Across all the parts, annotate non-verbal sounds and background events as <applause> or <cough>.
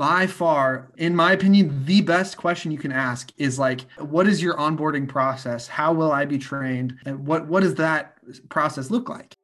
by far, in my opinion, the best question you can ask is like, what is your onboarding process? How will I be trained? And what what does that process look like?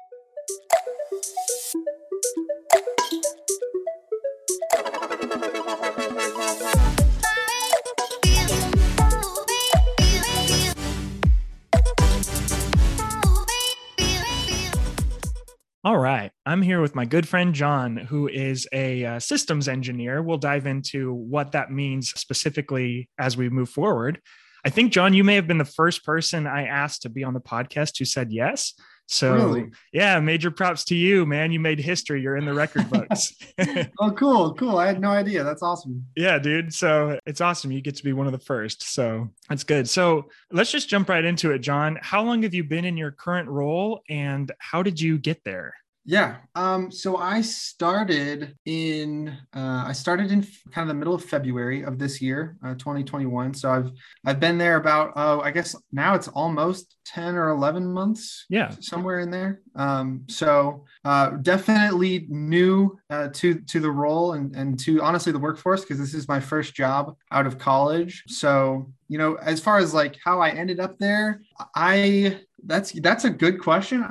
I'm here with my good friend John, who is a uh, systems engineer. We'll dive into what that means specifically as we move forward. I think, John, you may have been the first person I asked to be on the podcast who said yes. So, really? yeah, major props to you, man. You made history. You're in the record <laughs> books. <laughs> oh, cool. Cool. I had no idea. That's awesome. Yeah, dude. So it's awesome. You get to be one of the first. So that's good. So let's just jump right into it, John. How long have you been in your current role and how did you get there? Yeah. Um, so I started in uh, I started in kind of the middle of February of this year, uh, 2021. So I've I've been there about uh, I guess now it's almost 10 or 11 months. Yeah, somewhere in there. Um, so uh, definitely new uh, to to the role and and to honestly the workforce because this is my first job out of college. So you know, as far as like how I ended up there, I that's that's a good question.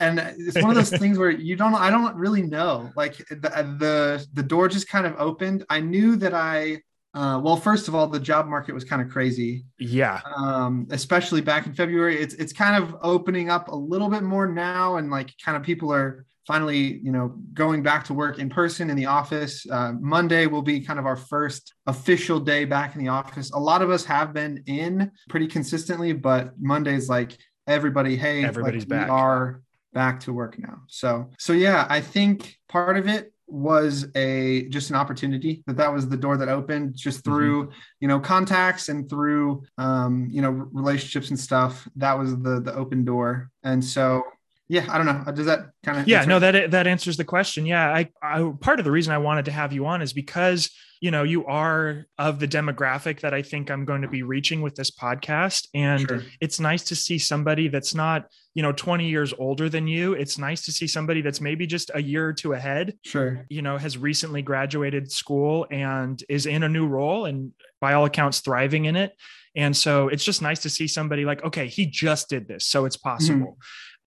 And it's one of those things where you don't i don't really know. Like the, the the door just kind of opened. I knew that i uh, well first of all the job market was kind of crazy. Yeah. Um, especially back in february it's it's kind of opening up a little bit more now and like kind of people are finally you know going back to work in person in the office. Uh, monday will be kind of our first official day back in the office. A lot of us have been in pretty consistently but monday's like everybody, hey, everybody's like, back. We are back to work now. So, so yeah, I think part of it was a just an opportunity that that was the door that opened just mm-hmm. through mm-hmm. you know contacts and through um you know relationships and stuff that was the the open door and so yeah i don't know. Does that kind of yeah no that that answers the question. Yeah I, I part of the reason i wanted to have you on is because you know you are of the demographic that i think i'm going to be reaching with this podcast. And sure. it's nice to see somebody that's not you know 20 years older than you. It's nice to see somebody that's maybe just a year or two ahead sure. you know has recently graduated school and is in a new role and by all accounts thriving in it. And so it's just nice to see somebody like okay he just did this so it's possible.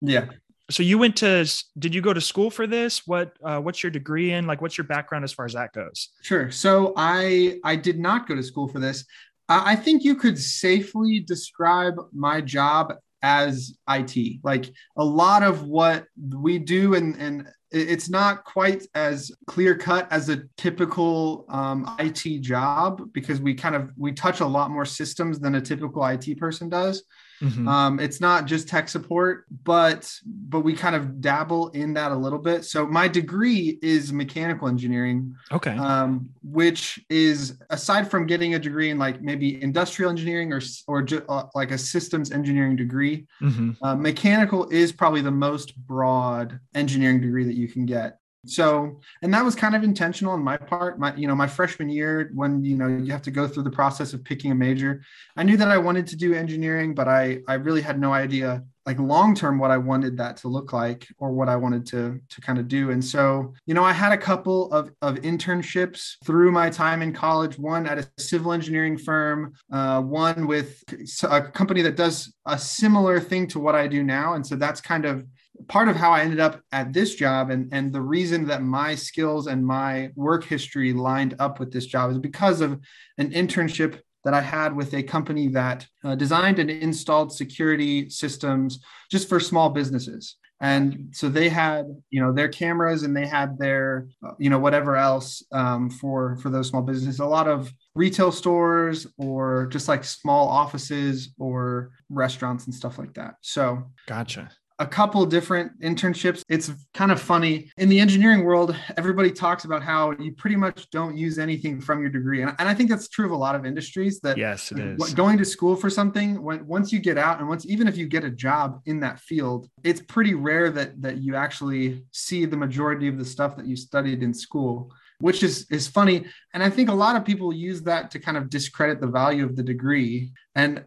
Mm-hmm. yeah so you went to did you go to school for this? What uh, what's your degree in? Like what's your background as far as that goes? Sure. So i i did not go to school for this. I think you could safely describe my job as it like a lot of what we do and and it's not quite as clear cut as a typical um, IT job because we kind of we touch a lot more systems than a typical IT person does. Mm-hmm. Um, it's not just tech support, but but we kind of dabble in that a little bit. So my degree is mechanical engineering. Okay. Um, which is aside from getting a degree in like maybe industrial engineering or or ju- uh, like a systems engineering degree, mm-hmm. uh, mechanical is probably the most broad engineering degree that you can get so and that was kind of intentional on my part. My you know my freshman year when you know you have to go through the process of picking a major i knew that i wanted to do engineering but i i really had no idea like long term what i wanted that to look like or what i wanted to to kind of do. And so you know i had a couple of of internships through my time in college one at a civil engineering firm uh, one with a company that does a similar thing to what i do now. And so that's kind of part of how I ended up at this job and, and the reason that my skills and my work history lined up with this job is because of an internship that I had with a company that uh, designed and installed security systems just for small businesses. And so they had, you know, their cameras and they had their, uh, you know, whatever else um, for for those small businesses. A lot of retail stores or just like small offices or restaurants and stuff like that. So, gotcha a couple different internships. It's kind of funny. In the engineering world, everybody talks about how you pretty much don't use anything from your degree. And, and I think that's true of a lot of industries that yes, it is. going to school for something, when, once you get out and once, even if you get a job in that field, it's pretty rare that, that you actually see the majority of the stuff that you studied in school which is is funny and i think a lot of people use that to kind of discredit the value of the degree and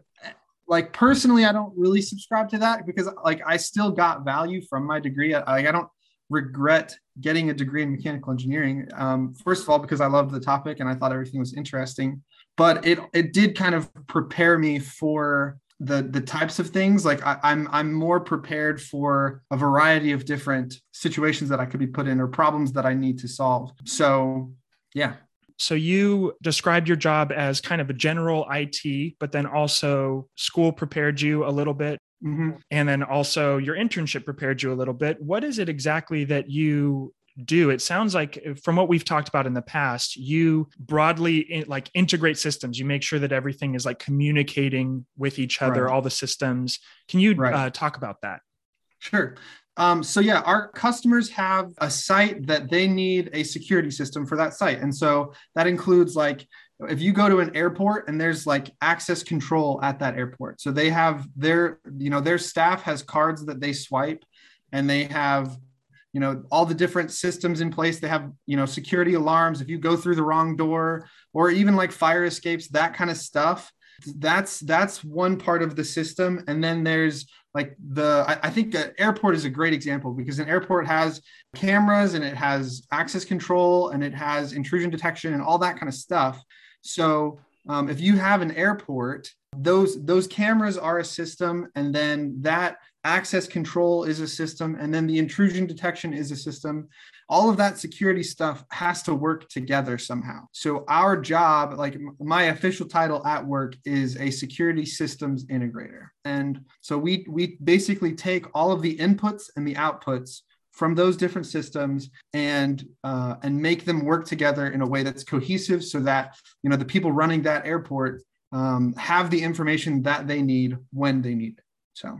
like personally i don't really subscribe to that because like i still got value from my degree like i don't regret getting a degree in mechanical engineering. Um, first of all, because I loved the topic and I thought everything was interesting, but it it did kind of prepare me for the the types of things. Like I, I'm I'm more prepared for a variety of different situations that I could be put in or problems that I need to solve. So yeah. So you described your job as kind of a general IT, but then also school prepared you a little bit Mm-hmm. And then also your internship prepared you a little bit. What is it exactly that you do it sounds like from what we've talked about in the past you broadly like integrate systems you make sure that everything is like communicating with each other right. all the systems can you right. uh, talk about that sure um, so yeah our customers have a site that they need a security system for that site. And so that includes like if you go to an airport and there's like access control at that airport. So they have their you know their staff has cards that they swipe and they have you know all the different systems in place. They have you know security alarms. If you go through the wrong door or even like fire escapes that kind of stuff that's that's one part of the system. And then there's like the I, I think an airport is a great example because an airport has cameras and it has access control and it has intrusion detection and all that kind of stuff. So um, if you have an airport, those those cameras are a system, and then that access control is a system, and then the intrusion detection is a system. All of that security stuff has to work together somehow. So our job, like my official title at work, is a security systems integrator, and so we we basically take all of the inputs and the outputs from those different systems and uh, and make them work together in a way that's cohesive so that you know the people running that airport um, have the information that they need when they need it so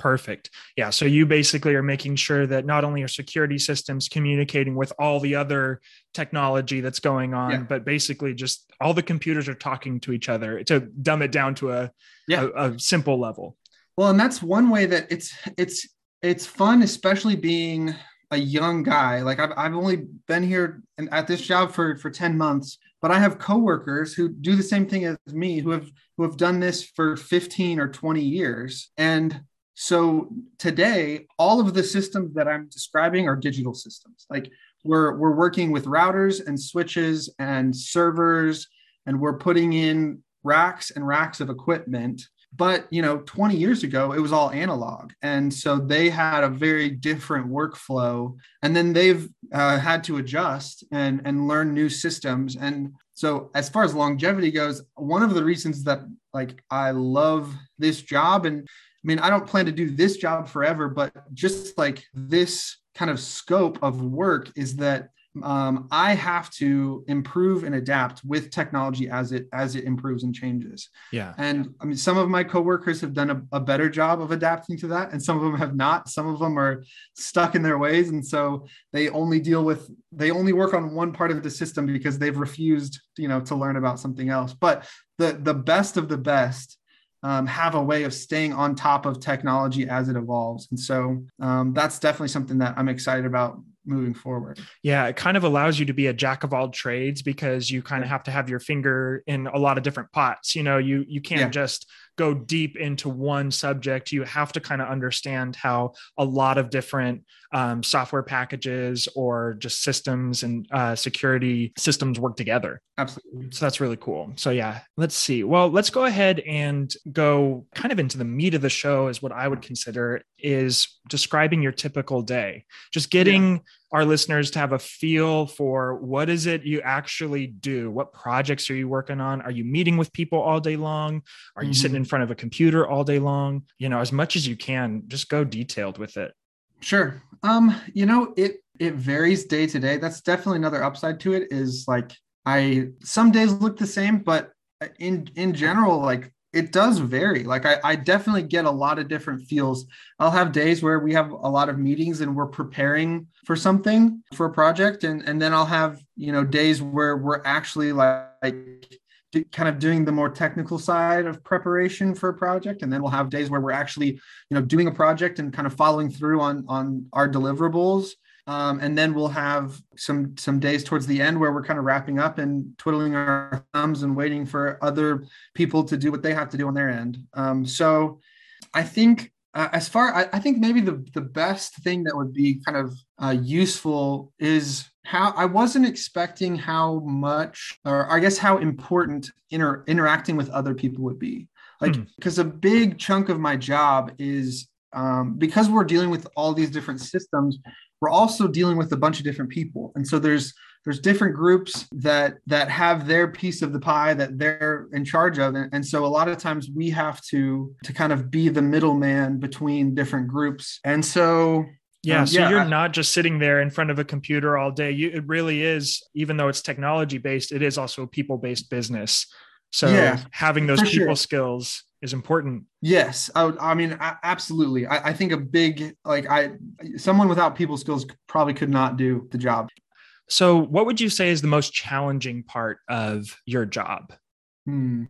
perfect yeah so you basically are making sure that not only are security systems communicating with all the other technology that's going on yeah. but basically just all the computers are talking to each other to dumb it down to a, yeah. a, a simple level well and that's one way that it's it's it's fun, especially being a young guy. Like I've, I've only been here and at this job for, for 10 months, but I have coworkers who do the same thing as me, who have, who have done this for 15 or 20 years. And so today, all of the systems that I'm describing are digital systems. Like we're, we're working with routers and switches and servers, and we're putting in racks and racks of equipment. But you know 20 years ago it was all analog. And so they had a very different workflow. And then they've uh, had to adjust and and learn new systems. And so as far as longevity goes one of the reasons that like i love this job and i mean i don't plan to do this job forever but just like this kind of scope of work is that um, I have to improve and adapt with technology as it as it improves and changes. Yeah. And I mean, some of my coworkers have done a, a, better job of adapting to that, and some of them have not. Some of them are stuck in their ways, and so they only deal with they only work on one part of the system because they've refused, you know, to learn about something else. But the the best of the best um, have a way of staying on top of technology as it evolves. And so um, that's definitely something that I'm excited about moving forward. Yeah, it kind of allows you to be a jack of all trades because you kind of have to have your finger in a lot of different pots. You know, you you can't yeah. just go deep into one subject. You have to kind of understand how a lot of different um, software packages or just systems and uh, security systems work together. Absolutely. So that's really cool. So yeah, let's see. Well, let's go ahead and go kind of into the meat of the show. Is what I would consider is describing your typical day. Just getting. Yeah our listeners to have a feel for what is it you actually do? What projects are you working on? Are you meeting with people all day long? Are you mm-hmm. sitting in front of a computer all day long? You know as much as you can just go detailed with it. Sure. Um you know it it varies day to day. That's definitely another upside to it is like i some days look the same but in in general like it does vary. Like I, I definitely get a lot of different feels. I'll have days where we have a lot of meetings and we're preparing for something for a project, and and then I'll have you know days where we're actually like, like kind of doing the more technical side of preparation for a project and then we'll have days where we're actually you know doing a project and kind of following through on on our deliverables um, and then we'll have some some days towards the end where we're kind of wrapping up and twiddling our thumbs and waiting for other people to do what they have to do on their end. Um, so I think uh, as far I, I, think maybe the the best thing that would be kind of uh, useful is how I wasn't expecting how much or I guess how important inter, interacting with other people would be. Like because hmm. a big chunk of my job is um, because we're dealing with all these different systems, we're also dealing with a bunch of different people, and so there's there's different groups that that have their piece of the pie that they're in charge of and, and, so a lot of times we have to to kind of be the middleman between different groups and so yeah, um, so yeah, you're I, not just sitting there in front of a computer all day. You, it really is, even though it's technology based, it is also a people based business. So yeah, having those people sure. skills is important. Yes, I, would, I mean absolutely. I, I, think a big like I someone without people skills probably could not do the job. So, what would you say is the most challenging part of your job? Hmm.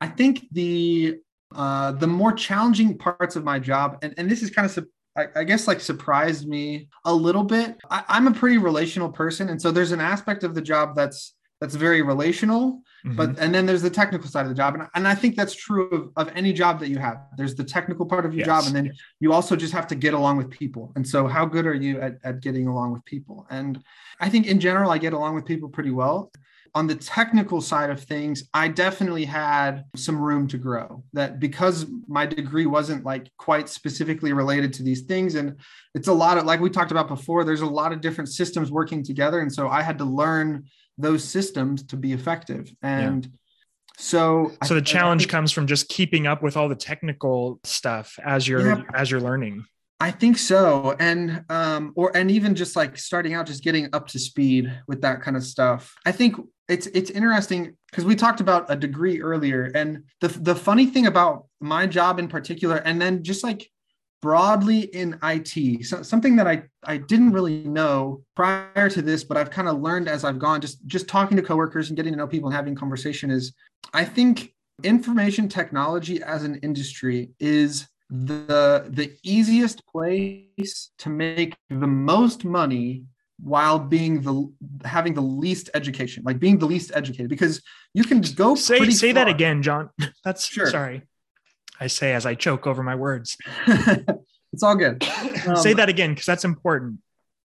I think the uh, the more challenging parts of my job, and, and this is kind of I, I guess like surprised me a little bit. I, I'm a pretty relational person, and so there's an aspect of the job that's that's very relational mm-hmm. but and then there's the technical side of the job and, and i think that's true of, of any job that you have there's the technical part of your yes. job and then you also just have to get along with people and so how good are you at, at getting along with people and i think in general i get along with people pretty well on the technical side of things, I definitely had some room to grow. That because my degree wasn't like quite specifically related to these things. And it's a lot of, like we talked about before, there's a lot of different systems working together. And so I had to learn those systems to be effective. And yeah. so So the challenge think, comes from just keeping up with all the technical stuff as you're yeah, as you're learning. I think so. And um or and even just like starting out just getting up to speed with that kind of stuff. I think it's it's interesting because we talked about a degree earlier and the the funny thing about my job in particular and then just like broadly in IT. So something that I, I didn't really know prior to this, but I've kind of learned as I've gone, just, just talking to coworkers and getting to know people and having conversation is I think information technology as an industry is the the easiest place to make the most money while being the having the least education like being the least educated because you can go say say far. that again john <laughs> that's sure. sorry I say as I choke over my words. <laughs> it's all good. <coughs> Um, say that again because that's important.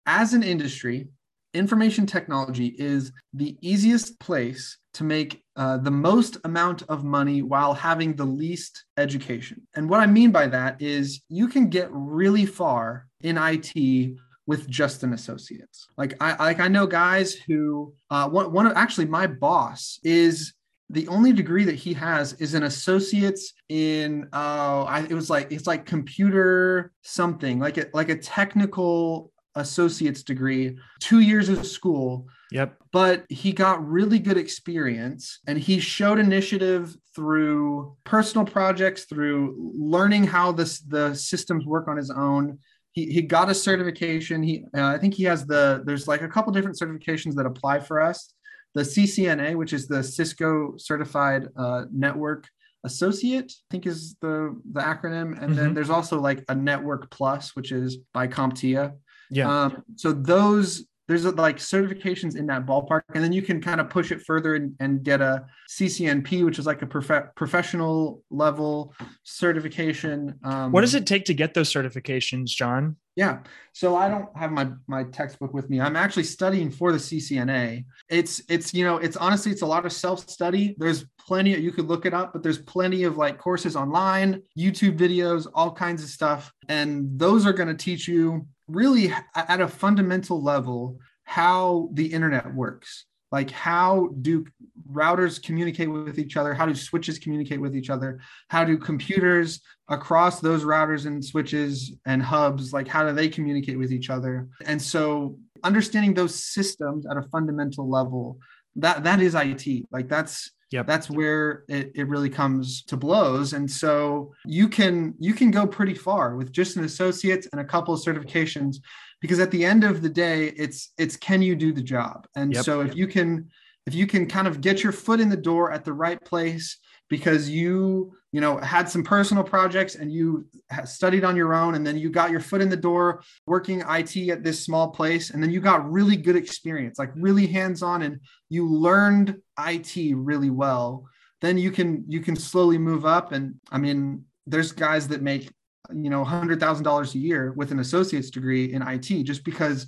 As an industry, information technology is the easiest place to make uh, the most amount of money while having the least education. And what I mean by that is you can get really far in IT with just an associate's. Like I like I know guys who uh, one one of actually my boss is the only degree that he has is an associate's in uh I, it was like it's like computer something like a like a technical associate's degree two years of school. Yep. But he got really good experience and he showed initiative through personal projects through learning how this the systems work on his own. He, he got a certification. He uh, i think he has the there's like a couple different certifications that apply for us the CCNA, which is the Cisco Certified uh, Network Associate, I think is the the acronym, and mm-hmm. then there's also like a Network Plus, which is by CompTIA. Yeah. Um, so those there's like certifications in that ballpark, and then you can kind of push it further and, and get a CCNP, which is like a prof- professional level certification. Um, what does it take to get those certifications, John? Yeah. So I don't have my my textbook with me. I'm actually studying for the CCNA. It's it's you know it's honestly it's a lot of self study. There's plenty of, you could look it up, but there's plenty of like courses online, YouTube videos, all kinds of stuff, and those are going to teach you really at a fundamental level how the internet works. Like how do routers communicate with each other? How do switches communicate with each other? How do computers across those routers and switches and hubs like how do they communicate with each other? And so understanding those systems at a fundamental level that that is it like that's yeah that's where it, it really comes to blows. And so you can you can go pretty far with just an associate and a couple of certifications because at the end of the day it's it's can you do the job? And yep. so if you can if you can kind of get your foot in the door at the right place because you you know had some personal projects and you studied on your own and then you got your foot in the door working IT at this small place and then you got really good experience like really hands on and you learned IT really well then you can you can slowly move up. And I mean there's guys that make you know $100000 a year with an associate's degree in it just because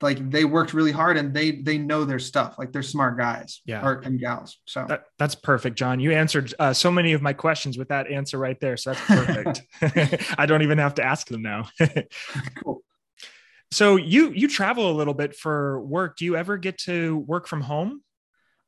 like they worked really hard and they they know their stuff. Like they're smart guys yeah. or, and gals. So that, that's perfect john. You answered uh, so many of my questions with that answer right there. So that's perfect. <laughs> <laughs> I don't even have to ask them now. <laughs> Cool. So you you travel a little bit for work. Do you ever get to work from home?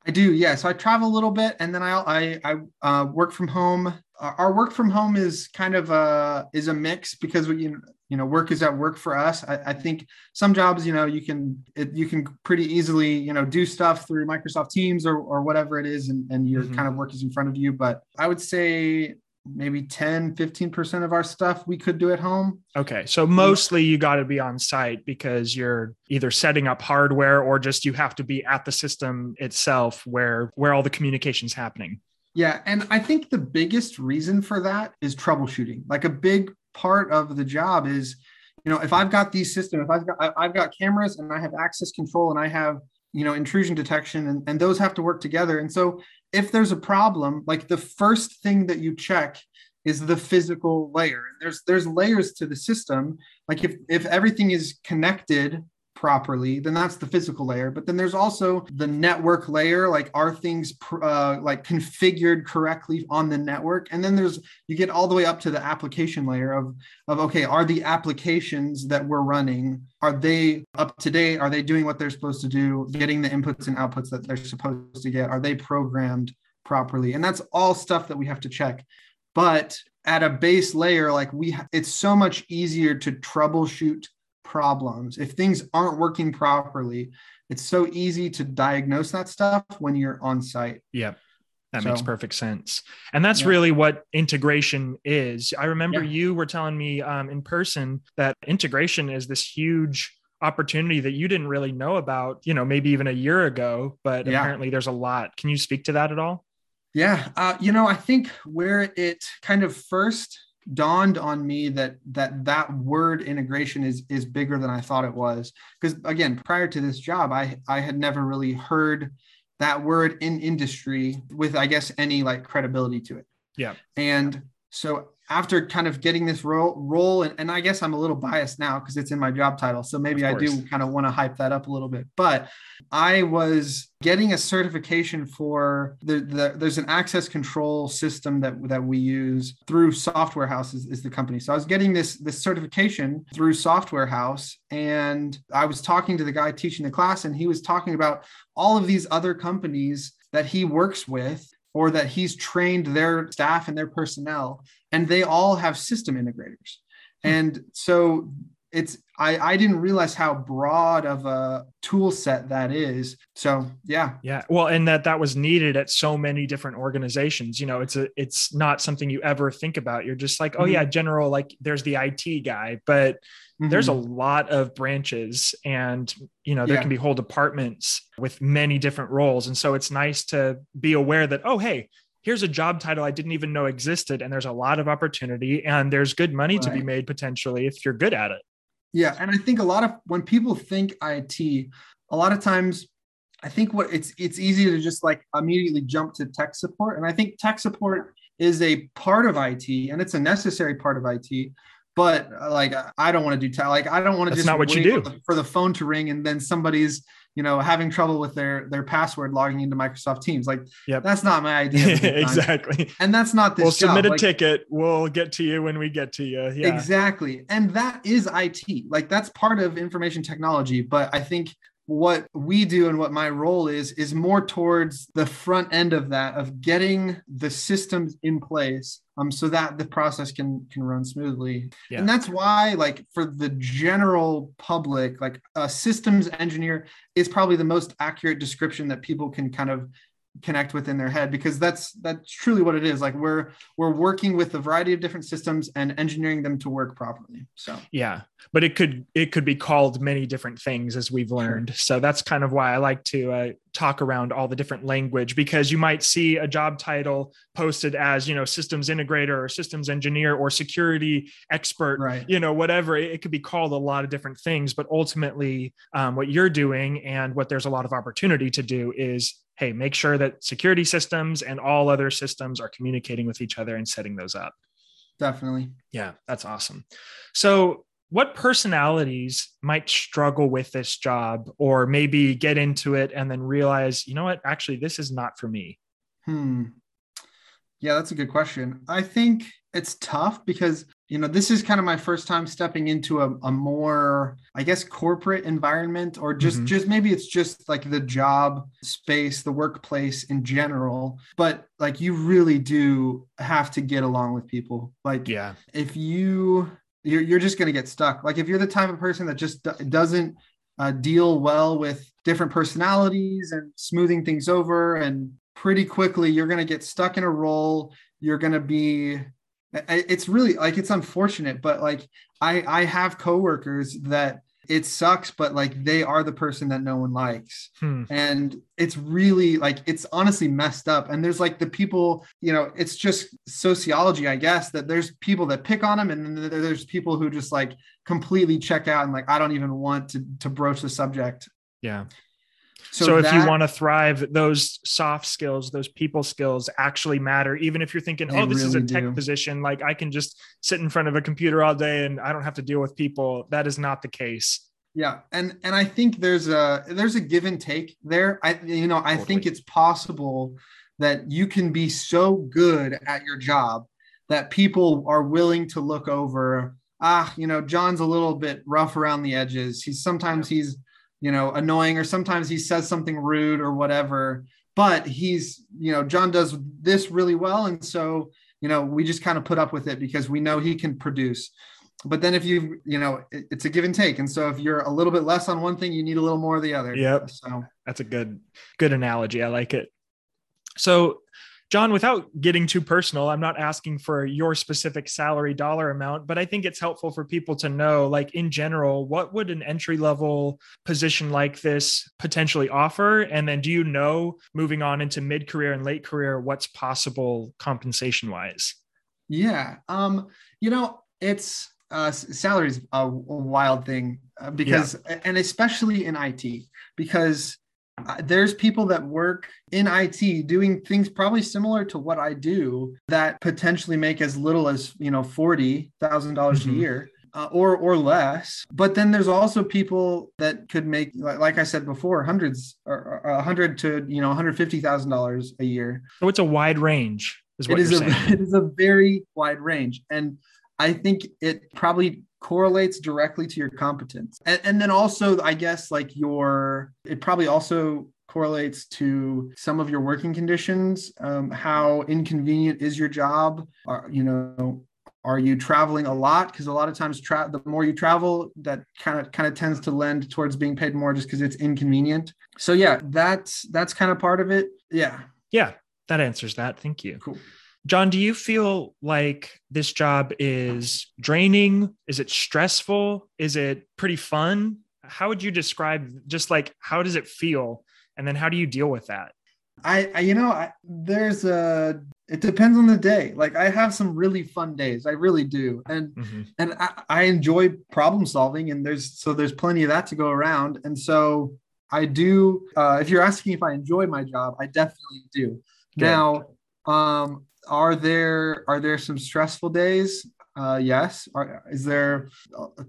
I do, yeah. So I travel a little bit, and then I I, I uh, work from home. Our work from home is kind of a is a mix because we you know, you know work is at work for us. I, I think some jobs you know you can it, you can pretty easily you know do stuff through Microsoft Teams or or whatever it is, and and your mm-hmm. kind of work is in front of you. But I would say maybe 10 15% of our stuff we could do at home okay so mostly you got to be on site because you're either setting up hardware or just you have to be at the system itself where where all the communications happening yeah and i think the biggest reason for that is troubleshooting. Like a big part of the job is you know if i've got these systems if i've got i've got cameras and i have access control and i have you know intrusion detection and, and those have to work together. And so if there's a problem like the first thing that you check is the physical layer. There's there's layers to the system. Like if if everything is connected properly, then that's the physical layer. But then there's also the network layer, like are things uh, like configured correctly on the network? And then there's you get all the way up to the application layer of of okay, are the applications that we're running are they up to date? Are they doing what they're supposed to do? Getting the inputs and outputs that they're supposed to get? Are they programmed properly? And that's all stuff that we have to check. But at a base layer, like we, it's so much easier to troubleshoot problems, if things aren't working properly, it's so easy to diagnose that stuff when you're on site. Yeah. That so, makes perfect sense. And that's yeah. really what integration is. I remember yeah. you were telling me um, in person that integration is this huge opportunity that you didn't really know about, you know, maybe even a year ago, but yeah. apparently there's a lot. Can you speak to that at all? Yeah. Uh, you know, I think where it kind of first dawned on me that that that word integration is is bigger than I thought it was because again prior to this job I I had never really heard that word in industry with I guess any like credibility to it. Yeah. And so after kind of getting this role role and, and I guess I'm a little biased now because it's in my job title. So maybe I do kind of want to hype that up a little bit. But I was getting a certification for the, the there's an access control system that that we use through Software House is, is the company. So I was getting this this certification through Software House and I was talking to the guy teaching the class and he was talking about all of these other companies that he works with or that he's trained their staff and their personnel and they all have system integrators hmm. and so it's I, I didn't realize how broad of a tool set that is. So yeah. Yeah. Well, and that that was needed at so many different organizations. You know, it's a it's not something you ever think about. You're just like, oh mm-hmm. yeah, general, like there's the IT guy, but mm-hmm. there's a lot of branches and you know, there yeah. can be whole departments with many different roles. And so it's nice to be aware that, oh, hey, here's a job title I didn't even know existed. And there's a lot of opportunity and there's good money right. to be made potentially if you're good at it. Yeah. And I think a lot of when people think IT, a lot of times I think what it's it's easy to just like immediately jump to tech support. And I think tech support is a part of IT and it's a necessary part of IT. But uh, like I don't want to do tech. Like I don't want to just not what you do for the phone to ring and then somebody's you know having trouble with their their password logging into microsoft teams. Like yep. that's not my idea <laughs> exactly. And that's not this we'll job. submit a like, ticket. We'll get to you when we get to you. Yeah. Exactly. And that is it like that's part of information technology but i think what we do and what my role is is more towards the front end of that of getting the systems in place um, so that the process can can run smoothly yeah. and that's why like for the general public like a systems engineer is probably the most accurate description that people can kind of connect with in their head because that's that's truly what it is like we're we're working with a variety of different systems and engineering them to work properly so yeah but it could it could be called many different things as we've learned sure. so that's kind of why i like to uh, talk around all the different language because you might see a job title posted as you know systems integrator or systems engineer or security expert right. you know whatever it, it, could be called a lot of different things but ultimately um, what you're doing and what there's a lot of opportunity to do is hey make sure that security systems and all other systems are communicating with each other and setting those up definitely. Yeah, that's awesome. So, what personalities might struggle with this job or maybe get into it and then realize, you know what, actually, this is not for me? Hmm. Yeah, that's a good question. I think it's tough because you know this is kind of my first time stepping into a, a more i guess corporate environment or just mm-hmm. just maybe it's just like the job space the workplace in general but like you really do have to get along with people. Like yeah. if you you're, you're just going to get stuck. Like if you're the type of person that just doesn't uh, deal well with different personalities and smoothing things over and pretty quickly you're going to get stuck in a role you're going to be it's really like it's unfortunate but like i i have coworkers that it sucks but like they are the person that no one likes. Hmm. and it's really like it's honestly messed up. And there's like the people you know it's just sociology i guess that there's people that pick on them and then there's people who just like completely check out and like i don't even want to to broach the subject. Yeah so, so if that, you want to thrive, those soft skills, those people skills actually matter. Even if you're thinking, oh, this really is a tech do. position, like I can just sit in front of a computer all day and I don't have to deal with people. That is not the case. Yeah, and and I think there's a there's a give and take there. I you know I totally. think it's possible that you can be so good at your job that people are willing to look over. Ah, you know, John's a little bit rough around the edges. He's sometimes he's you know annoying or sometimes he says something rude or whatever. But he's you know john does this really well. And so you know we just kind of put up with it because we know he can produce. But then if you you know it, it's a give and take. And so if you're a little bit less on one thing you need a little more of the other. Yep. So that's a good good analogy. I like it. So John, without getting too personal, I'm not asking for your specific salary dollar amount, but I think it's helpful for people to know, like in general, what would an entry level position like this potentially offer? And then do you know moving on into mid career and late career, what's possible compensation wise? Yeah. Um, you know, it's uh, salary is a, a wild thing uh, because, yeah. and especially in IT, because there's people that work in IT doing things probably similar to what I do that potentially make as little as, you know, $40,000 mm-hmm. a year. Uh, or or less but then there's also people that could make like i said before hundreds or a hundred to you know 150 thousand dollars a year so it's a wide range is what it is a, <laughs> saying. it is a very wide range and i think it probably correlates directly to your competence. And, and then also, I guess, like your, it probably also correlates to some of your working conditions. Um, how inconvenient is your job? Are, you know, are you traveling a lot? Because a lot of times, tra- the more you travel, that kind of kind of tends to lend towards being paid more, just because it's inconvenient. So yeah, that's that's kind of part of it. Yeah. Yeah, that answers that. Thank you. Cool. John, do you feel like this job is draining? Is it stressful? Is it pretty fun? How would you describe just like how does it feel? And then how do you deal with that? I, I you know, I, there's a it depends on the day. Like I have some really fun days. I really do. And mm-hmm. and I, I enjoy problem solving and there's so there's plenty of that to go around. And so I do uh if you're asking if I enjoy my job, I definitely do. Good. Now um are there are there some stressful days? Uh, yes. Are, is there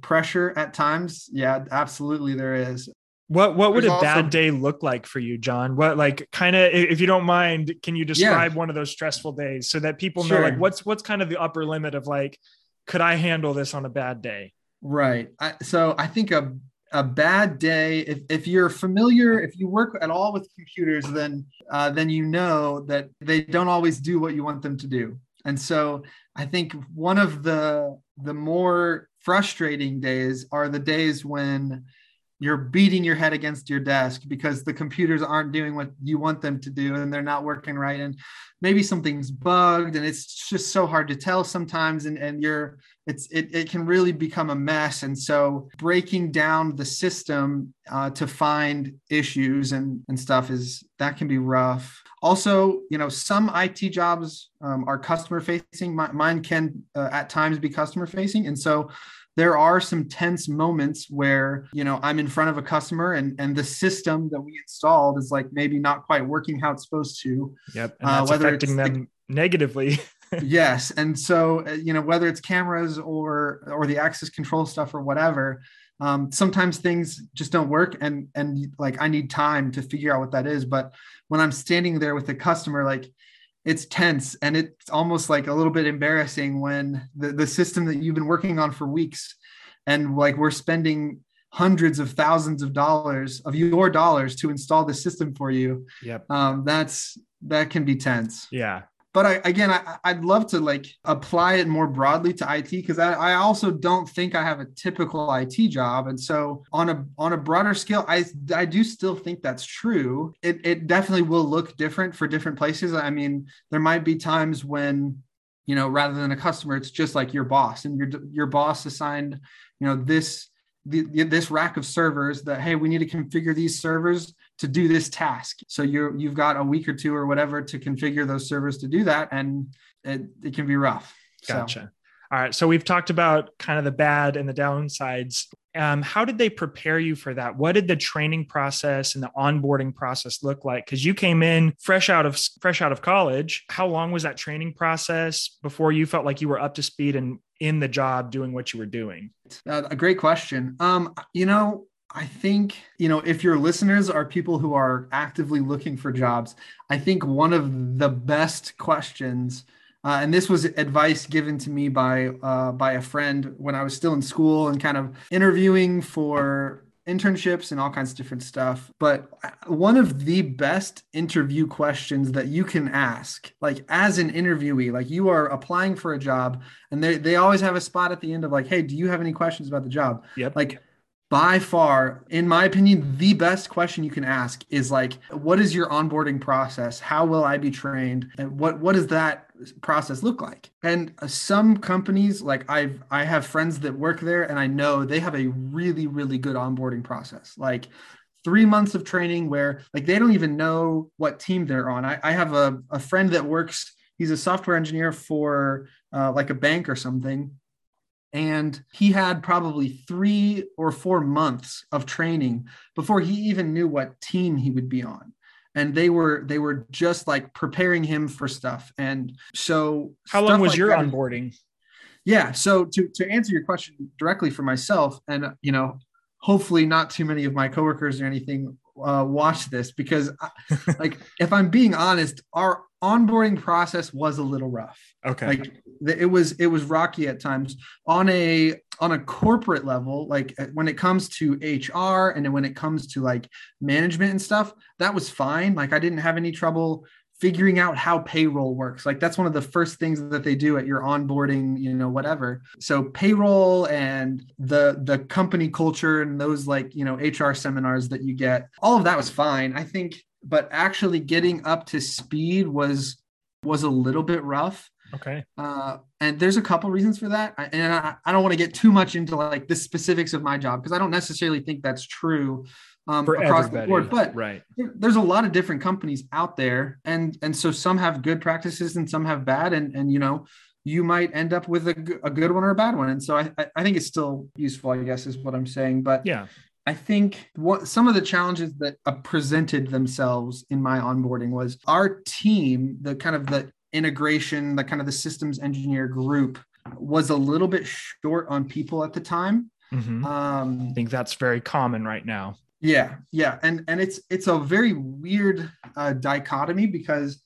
pressure at times? Yeah, absolutely there is. What what would There's a bad day look like for you, John? What like kind of if you don't mind, can you describe yeah. one of those stressful days so that people sure. know like what's what's kind of the upper limit of like could I handle this on a bad day? Right. I, so I think a a bad day. If, if you're familiar if you work at all with computers then uh, then you know that they don't always do what you want them to do. And so i think one of the the more frustrating days are the days when you're beating your head against your desk because the computers aren't doing what you want them to do and they're not working right. And maybe something's bugged and it's just so hard to tell sometimes. And, and you're it's it, it can really become a mess. And so breaking down the system uh, to find issues and and stuff is that can be rough also you know some it jobs um, are customer facing mine can uh, at times be customer facing and so there are some tense moments where you know i'm in front of a customer and and the system that we installed is like maybe not quite working how it's supposed to. Yep and uh, that's uh, affecting them the, <laughs> negatively. <laughs> Yes, and so uh, you know whether it's cameras or or the access control stuff or whatever, um, sometimes things just don't work, and and like I need time to figure out what that is. But when I'm standing there with the customer, like it's tense and it's almost like a little bit embarrassing when the, the system that you've been working on for weeks and like we're spending hundreds of thousands of dollars of your dollars to install the system for you. Yep. Um, that's that can be tense. Yeah but I, again I, i'd love to like apply it more broadly to it because I, I also don't think i have a typical it job. And so on a on a broader scale i i do still think that's true. It, it definitely will look different for different places. I mean there might be times when you know rather than a customer it's just like your boss and your your boss assigned you know this the, this rack of servers that hey we need to configure these servers to do this task. So you're you've got a week or two or whatever to configure those servers to do that and it, it can be rough. Gotcha. So. all right so we've talked about kind of the bad and the downsides. Um, how did they prepare you for that? What did the training process and the onboarding process look like? Because you came in fresh out of fresh out of college. How long was that training process before you felt like you were up to speed and in the job doing what you were doing? Uh, a great question. Um, you know I think, you know, if your listeners are people who are actively looking for jobs, I think one of the best questions uh, and this was advice given to me by uh, by a friend when I was still in school and kind of interviewing for internships and all kinds of different stuff. But uh, one of the best interview questions that you can ask, like as an interviewee, like you are applying for a job, and they they always have a spot at the end of like, hey, do you have any questions about the job? Yep. Like by far, in my opinion, the best question you can ask is like, what is your onboarding process? How will I be trained? And what what does that process look like? And some companies, like I've I have friends that work there, and I know they have a really really good onboarding process. Like three months of training where like they don't even know what team they're on. I, I have a, a friend that works. He's a software engineer for uh, like a bank or something and he had probably three or four months of training before he even knew what team he would be on. And they were they were just like preparing him for stuff. And so how long was like your that, onboarding? Yeah so to to answer your question directly for myself and you know hopefully not too many of my coworkers or anything uh, watch this because I, <laughs> like if i'm being honest our onboarding process was a little rough. Okay. Like it was it was rocky at times. On a on a corporate level like uh, when it comes to hr and when it comes to like management and stuff that was fine. Like i didn't have any trouble figuring out how payroll works. Like that's one of the first things that they do at your onboarding you know whatever. So payroll and the the company culture and those like you know hr seminars that you get all of that was fine i think. But actually getting up to speed was was a little bit rough. Okay. Uh, and there's a couple reasons for that. And i, I don't want to get too much into like the specifics of my job because i don't necessarily think that's true um, across everybody. the board but right there's a lot of different companies out there and and so some have good practices and some have bad and and you know you might end up with a, a good one or a bad one and so I, I think it's still useful i guess is what i'm saying but yeah I think what some of the challenges that uh, presented themselves in my onboarding was our team, the kind of the integration, the kind of the systems engineer group was a little bit short on people at the time. Mm-hmm. Um, I think that's very common right now. Yeah, yeah, and and it's it's a very weird uh, dichotomy because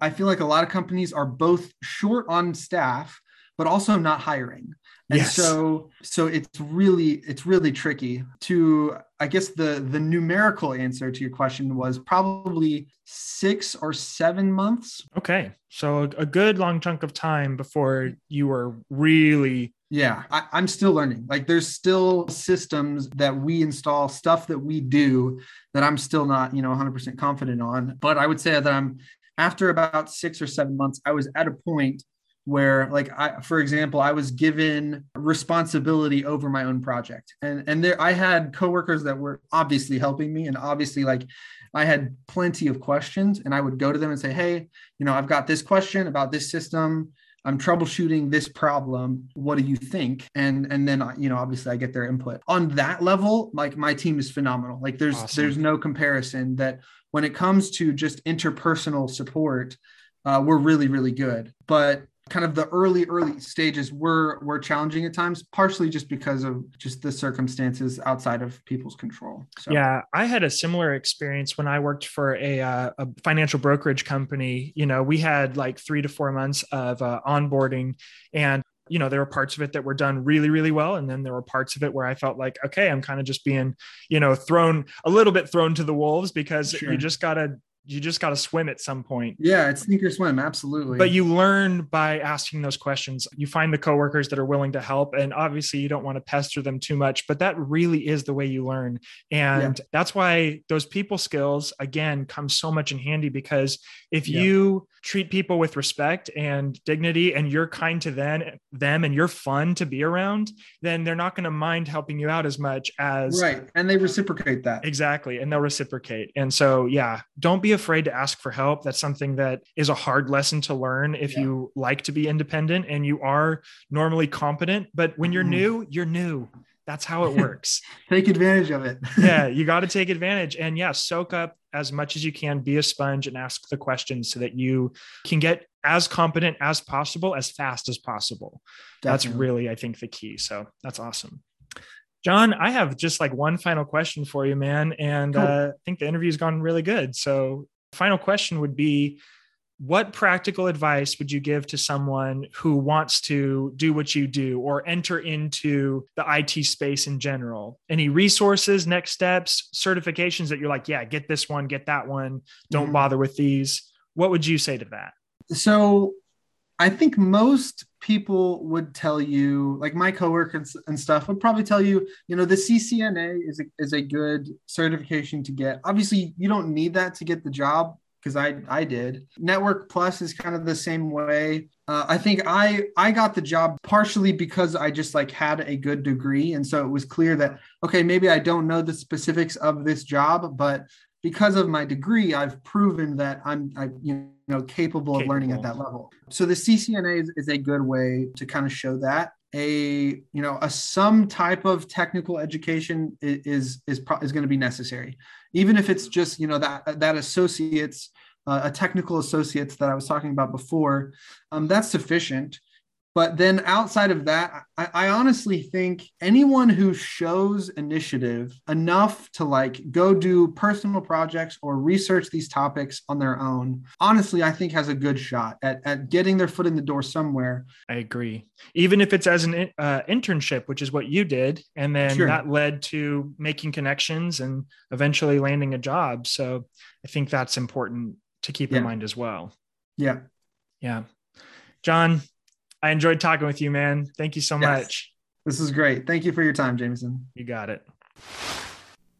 I feel like a lot of companies are both short on staff but also not hiring and yes. so so it's really it's really tricky to i guess the the numerical answer to your question was probably six or seven months okay so a good long chunk of time before you were really yeah I, i'm still learning. Like there's still systems that we install stuff that we do that i'm still not you know 100% confident on. But i would say that i'm after about six or seven months i was at a point where like I for example I was given responsibility over my own project. And and there I had coworkers that were obviously helping me and obviously like I had plenty of questions and I would go to them and say hey you know I've got this question about this system I'm troubleshooting this problem. What do you think? And and then you know obviously I get their input. On that level like my team is phenomenal. Like there's awesome. there's no comparison that when it comes to just interpersonal support uh, were really really good. But kind of the early early stages were were challenging at times partially just because of just the circumstances outside of people's control so. yeah i had a similar experience when i worked for a, uh, a financial brokerage company you know we had like three to four months of uh, onboarding and you know there were parts of it that were done really really well and then there were parts of it where i felt like okay i'm kind of just being you know thrown a little bit thrown to the wolves because sure. you just got to you just got to swim at some point. Yeah, it's sink or swim, absolutely. But you learn by asking those questions. You find the coworkers that are willing to help, and obviously you don't want to pester them too much. But that really is the way you learn, and yeah. that's why those people skills again come so much in handy because if yeah. you treat people with respect and dignity and you're kind to them them and you're fun to be around then they're not going to mind helping you out as much as right and they reciprocate that exactly and they'll reciprocate and so yeah don't be afraid to ask for help that's something that is a hard lesson to learn if yeah. you like to be independent and you are normally competent but when you're mm. new you're new that's how it <laughs> works. take advantage of it. <laughs> yeah, you got to take advantage. And yeah, soak up as much as you can, be a sponge and ask the questions so that you can get as competent as possible, as fast as possible. Definitely. That's really, I think, the key. So that's awesome. John, I have just like one final question for you, man. And cool. uh, I think the interview's gone really good. So, final question would be what practical advice would you give to someone who wants to do what you do or enter into the IT space in general? Any resources, next steps, certifications that you're like, yeah, get this one, get that one, don't mm-hmm. bother with these? What would you say to that? So, I think most people would tell you, like my coworkers and stuff, would probably tell you, you know, the CCNA is a, is a good certification to get. Obviously, you don't need that to get the job because I I did. Network Plus is kind of the same way. Uh, I think I I got the job partially because I just like had a good degree, and so it was clear that okay, maybe I don't know the specifics of this job, but because of my degree, I've proven that I'm I, you know capable, capable, of learning at that level. So the CCNA is, is a good way to kind of show that a you know a some type of technical education is is is, is going to be necessary even if it's just you know that that associates uh, a technical associates that I was talking about before, um, that's sufficient. But then outside of that, I, I, honestly think anyone who shows initiative enough to like go do personal projects or research these topics on their own, honestly, I think has a good shot at, at getting their foot in the door somewhere. I agree. Even if it's as an uh, internship, which is what you did, and then sure. that led to making connections and eventually landing a job. So I think that's important to keep yeah. in mind as well. Yeah. Yeah. John, I enjoyed talking with you, man. Thank you so yes. much. This is great. Thank you for your time, Jameson. You got it.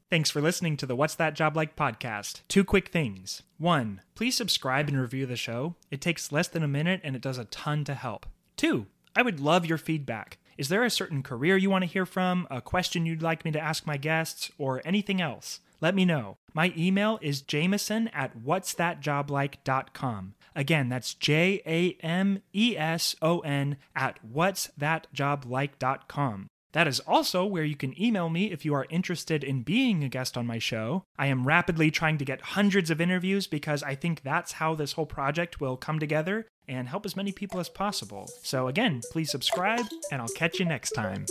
Thanks for listening to the What's That Job Like podcast. Two quick things. One, please subscribe and review the show. It takes less than a minute and it does a ton to help. Two, I would love your feedback. Is there a certain career you want to hear from, a question you'd like me to ask my guests, or anything else? Let me know. My email is jameson at whatsthatjoblike.com. Again, that's J A M E S O N at whatsthatjoblike.com. That is also where you can email me if you are interested in being a guest on my show. I am rapidly trying to get hundreds of interviews because I think that's how this whole project will come together and help as many people as possible. So, again, please subscribe, and I'll catch you next time.